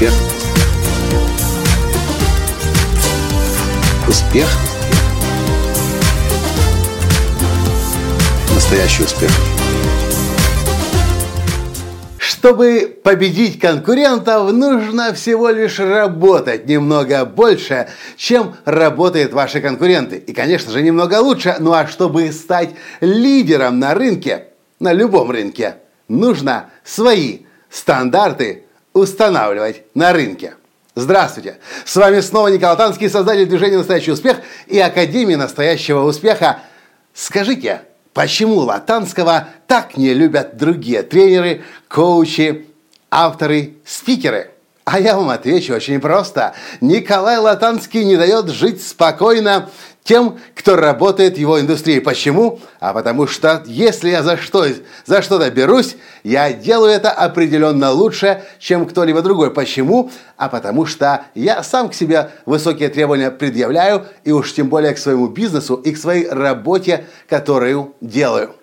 Успех. Успех. Настоящий успех. Чтобы победить конкурентов, нужно всего лишь работать немного больше, чем работают ваши конкуренты. И, конечно же, немного лучше. Ну а чтобы стать лидером на рынке, на любом рынке, нужно свои стандарты устанавливать на рынке. Здравствуйте! С вами снова Николай Танский, создатель движения «Настоящий успех» и Академии настоящего успеха. Скажите, почему Латанского так не любят другие тренеры, коучи, авторы, спикеры? А я вам отвечу очень просто. Николай Латанский не дает жить спокойно тем, кто работает в его индустрии. Почему? А потому что если я за, что, за что-то берусь, я делаю это определенно лучше, чем кто-либо другой. Почему? А потому что я сам к себе высокие требования предъявляю, и уж тем более к своему бизнесу и к своей работе, которую делаю.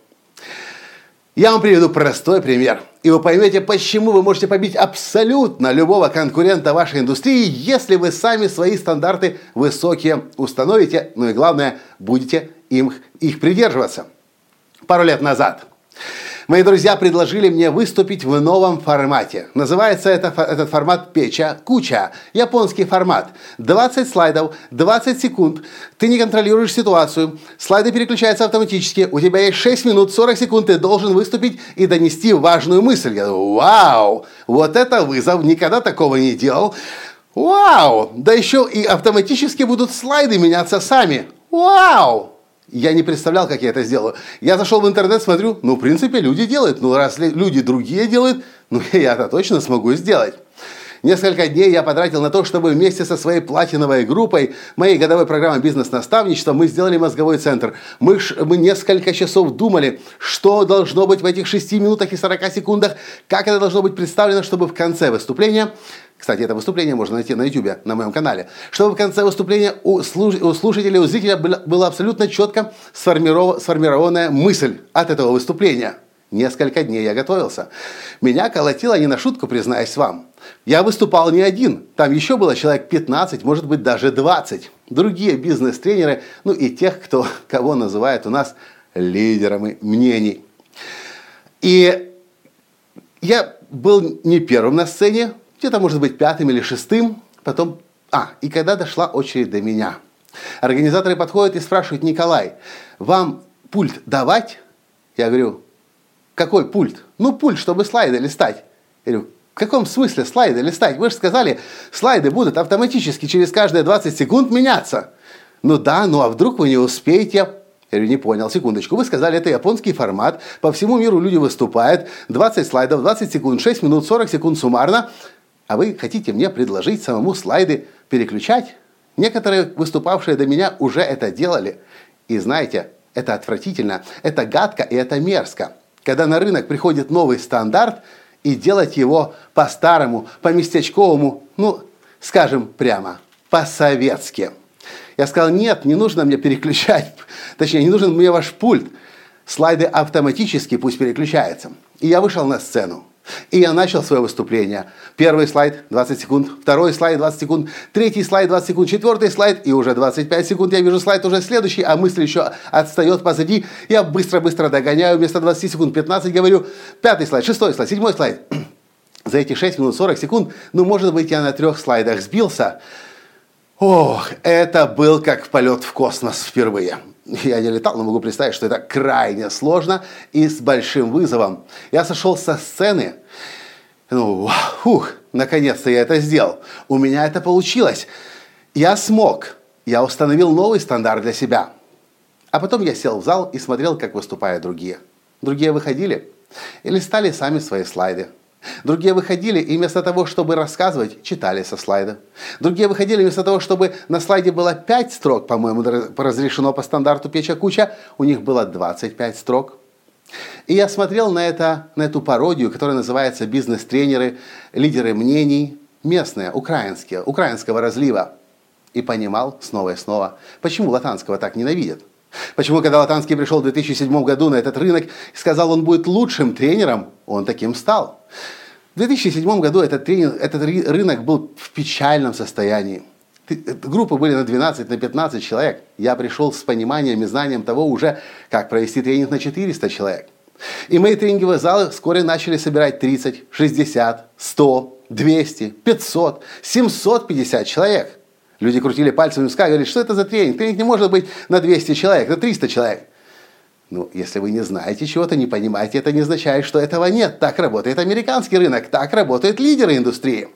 Я вам приведу простой пример, и вы поймете, почему вы можете побить абсолютно любого конкурента вашей индустрии, если вы сами свои стандарты высокие установите, ну и главное, будете им, их придерживаться. Пару лет назад Мои друзья предложили мне выступить в новом формате. Называется это, этот формат «Печа Куча». Японский формат. 20 слайдов, 20 секунд. Ты не контролируешь ситуацию. Слайды переключаются автоматически. У тебя есть 6 минут, 40 секунд. Ты должен выступить и донести важную мысль. Я думаю, вау, вот это вызов. Никогда такого не делал. Вау! Да еще и автоматически будут слайды меняться сами. Вау! Я не представлял, как я это сделаю. Я зашел в интернет, смотрю, ну, в принципе, люди делают. Ну, раз люди другие делают, ну, я это точно смогу сделать. Несколько дней я потратил на то, чтобы вместе со своей платиновой группой, моей годовой программой бизнес-наставничества, мы сделали мозговой центр. Мы, мы несколько часов думали, что должно быть в этих 6 минутах и 40 секундах, как это должно быть представлено, чтобы в конце выступления кстати, это выступление можно найти на YouTube, на моем канале. Чтобы в конце выступления у, слушателя, у зрителя была абсолютно четко сформированная мысль от этого выступления. Несколько дней я готовился. Меня колотило не на шутку, признаюсь вам. Я выступал не один. Там еще было человек 15, может быть даже 20. Другие бизнес-тренеры, ну и тех, кто, кого называют у нас лидерами мнений. И я был не первым на сцене, где-то, может быть, пятым или шестым. Потом, а, и когда дошла очередь до меня. Организаторы подходят и спрашивают, Николай, вам пульт давать? Я говорю, какой пульт? Ну, пульт, чтобы слайды листать. Я говорю, в каком смысле слайды листать? Вы же сказали, слайды будут автоматически через каждые 20 секунд меняться. Ну да, ну а вдруг вы не успеете? Я не понял, секундочку. Вы сказали, это японский формат. По всему миру люди выступают. 20 слайдов, 20 секунд, 6 минут, 40 секунд суммарно. А вы хотите мне предложить самому слайды переключать? Некоторые выступавшие до меня уже это делали. И знаете, это отвратительно, это гадко и это мерзко когда на рынок приходит новый стандарт, и делать его по-старому, по-местечковому, ну, скажем прямо, по-советски. Я сказал, нет, не нужно мне переключать, точнее, не нужен мне ваш пульт. Слайды автоматически пусть переключаются. И я вышел на сцену. И я начал свое выступление. Первый слайд 20 секунд, второй слайд 20 секунд, третий слайд 20 секунд, четвертый слайд и уже 25 секунд. Я вижу слайд уже следующий, а мысль еще отстает позади. Я быстро-быстро догоняю, вместо 20 секунд 15 говорю. Пятый слайд, шестой слайд, седьмой слайд. За эти 6 минут 40 секунд, ну, может быть, я на трех слайдах сбился. Ох, это был как полет в космос впервые. Я не летал, но могу представить, что это крайне сложно и с большим вызовом. Я сошел со сцены, ну, фух, наконец-то я это сделал. У меня это получилось. Я смог. Я установил новый стандарт для себя. А потом я сел в зал и смотрел, как выступают другие. Другие выходили или стали сами свои слайды. Другие выходили и вместо того, чтобы рассказывать, читали со слайда. Другие выходили вместо того, чтобы на слайде было 5 строк, по-моему, разрешено по стандарту печа куча, у них было 25 строк. И я смотрел на, это, на эту пародию, которая называется «Бизнес-тренеры, лидеры мнений», местные, украинские, украинского разлива. И понимал снова и снова, почему Латанского так ненавидят. Почему, когда Латанский пришел в 2007 году на этот рынок и сказал, он будет лучшим тренером, он таким стал. В 2007 году этот, тренинг, этот рынок был в печальном состоянии. Э, группы были на 12, на 15 человек. Я пришел с пониманием и знанием того уже, как провести тренинг на 400 человек. И мои тренинговые залы вскоре начали собирать 30, 60, 100, 200, 500, 750 человек. Люди крутили пальцем в виска говорили, что это за тренинг? Тренинг не может быть на 200 человек, на 300 человек. Ну, если вы не знаете чего-то, не понимаете, это не означает, что этого нет. Так работает американский рынок, так работают лидеры индустрии.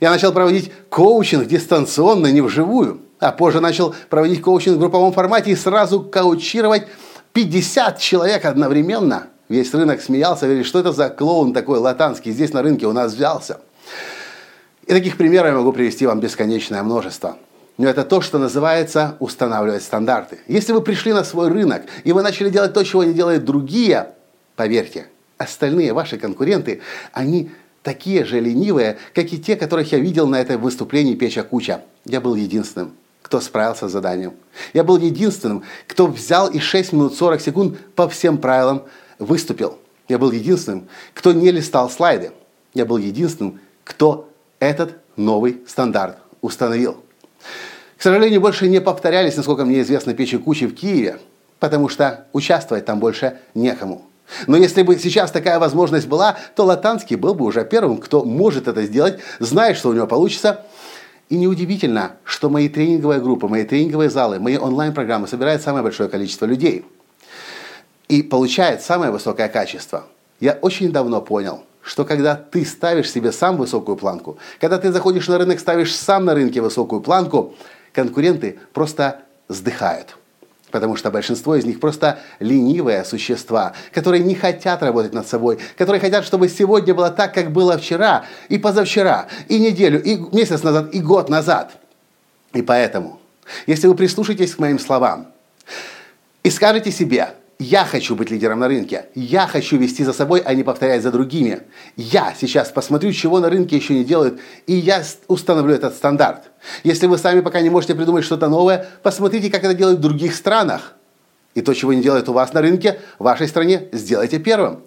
Я начал проводить коучинг дистанционно, не вживую. А позже начал проводить коучинг в групповом формате и сразу коучировать 50 человек одновременно. Весь рынок смеялся, говорит, что это за клоун такой латанский здесь на рынке у нас взялся. И таких примеров я могу привести вам бесконечное множество. Но это то, что называется устанавливать стандарты. Если вы пришли на свой рынок и вы начали делать то, чего не делают другие, поверьте, остальные ваши конкуренты, они такие же ленивые, как и те, которых я видел на этом выступлении Печа Куча. Я был единственным, кто справился с заданием. Я был единственным, кто взял и 6 минут 40 секунд по всем правилам выступил. Я был единственным, кто не листал слайды. Я был единственным, кто этот новый стандарт установил. К сожалению, больше не повторялись, насколько мне известно, печи кучи в Киеве, потому что участвовать там больше некому. Но если бы сейчас такая возможность была, то Латанский был бы уже первым, кто может это сделать, знает, что у него получится. И неудивительно, что мои тренинговые группы, мои тренинговые залы, мои онлайн-программы собирают самое большое количество людей. И получает самое высокое качество. Я очень давно понял, что когда ты ставишь себе сам высокую планку, когда ты заходишь на рынок, ставишь сам на рынке высокую планку, конкуренты просто сдыхают. Потому что большинство из них просто ленивые существа, которые не хотят работать над собой, которые хотят, чтобы сегодня было так, как было вчера, и позавчера, и неделю, и месяц назад, и год назад. И поэтому, если вы прислушаетесь к моим словам и скажете себе, я хочу быть лидером на рынке. Я хочу вести за собой, а не повторять за другими. Я сейчас посмотрю, чего на рынке еще не делают, и я установлю этот стандарт. Если вы сами пока не можете придумать что-то новое, посмотрите, как это делают в других странах. И то, чего не делают у вас на рынке, в вашей стране, сделайте первым.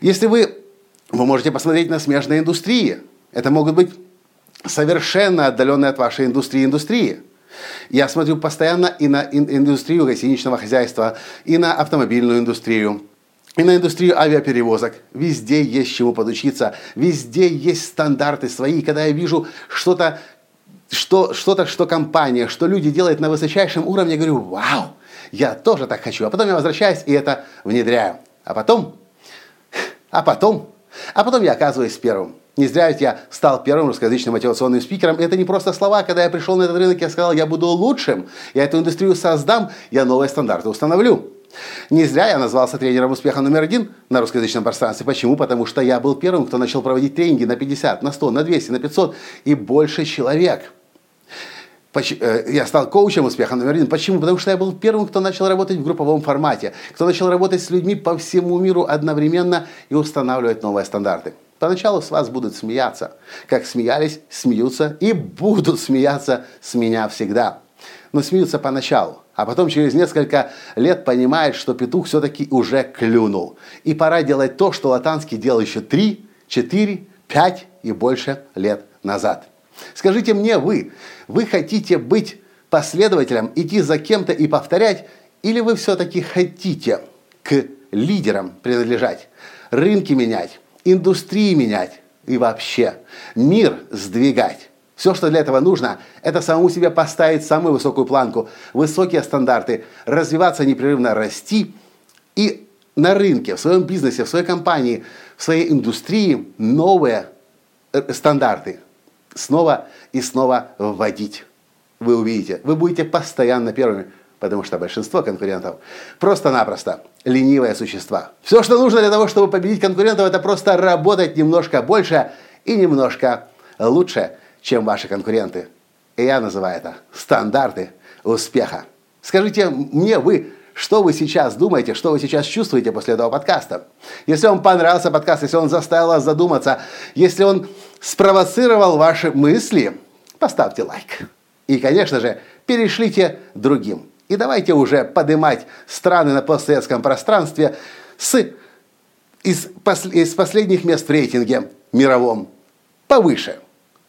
Если вы, вы можете посмотреть на смежные индустрии. Это могут быть совершенно отдаленные от вашей индустрии индустрии. Я смотрю постоянно и на индустрию гостиничного хозяйства, и на автомобильную индустрию, и на индустрию авиаперевозок. Везде есть чему подучиться, везде есть стандарты свои. Когда я вижу что-то, что, что-то, что компания, что люди делают на высочайшем уровне, я говорю, вау, я тоже так хочу. А потом я возвращаюсь и это внедряю. А потом, а потом, а потом я оказываюсь первым. Не зря ведь я стал первым русскоязычным мотивационным спикером. Это не просто слова. Когда я пришел на этот рынок, я сказал, я буду лучшим. Я эту индустрию создам, я новые стандарты установлю. Не зря я назвался тренером успеха номер один на русскоязычном пространстве. Почему? Потому что я был первым, кто начал проводить тренинги на 50, на 100, на 200, на 500 и больше человек. Э, я стал коучем успеха номер один. Почему? Потому что я был первым, кто начал работать в групповом формате, кто начал работать с людьми по всему миру одновременно и устанавливать новые стандарты. Поначалу с вас будут смеяться, как смеялись, смеются и будут смеяться с меня всегда. Но смеются поначалу, а потом через несколько лет понимают, что петух все-таки уже клюнул. И пора делать то, что Латанский делал еще 3, 4, 5 и больше лет назад. Скажите мне вы, вы хотите быть последователем, идти за кем-то и повторять, или вы все-таки хотите к лидерам принадлежать, рынки менять, индустрии менять и вообще мир сдвигать. Все, что для этого нужно, это самому себе поставить самую высокую планку, высокие стандарты, развиваться непрерывно, расти и на рынке, в своем бизнесе, в своей компании, в своей индустрии новые э, стандарты снова и снова вводить. Вы увидите, вы будете постоянно первыми потому что большинство конкурентов просто-напросто ленивые существа. Все, что нужно для того, чтобы победить конкурентов, это просто работать немножко больше и немножко лучше, чем ваши конкуренты. И я называю это стандарты успеха. Скажите мне вы, что вы сейчас думаете, что вы сейчас чувствуете после этого подкаста. Если вам понравился подкаст, если он заставил вас задуматься, если он спровоцировал ваши мысли, поставьте лайк. И, конечно же, перешлите другим. И давайте уже поднимать страны на постсоветском пространстве с из, из последних мест в рейтинге мировом повыше.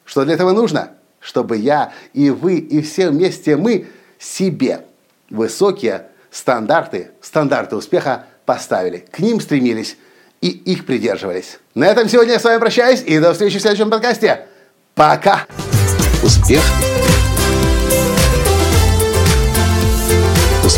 Что для этого нужно? Чтобы я и вы, и все вместе мы себе высокие стандарты, стандарты успеха поставили. К ним стремились и их придерживались. На этом сегодня я с вами прощаюсь и до встречи в следующем подкасте. Пока! Успех!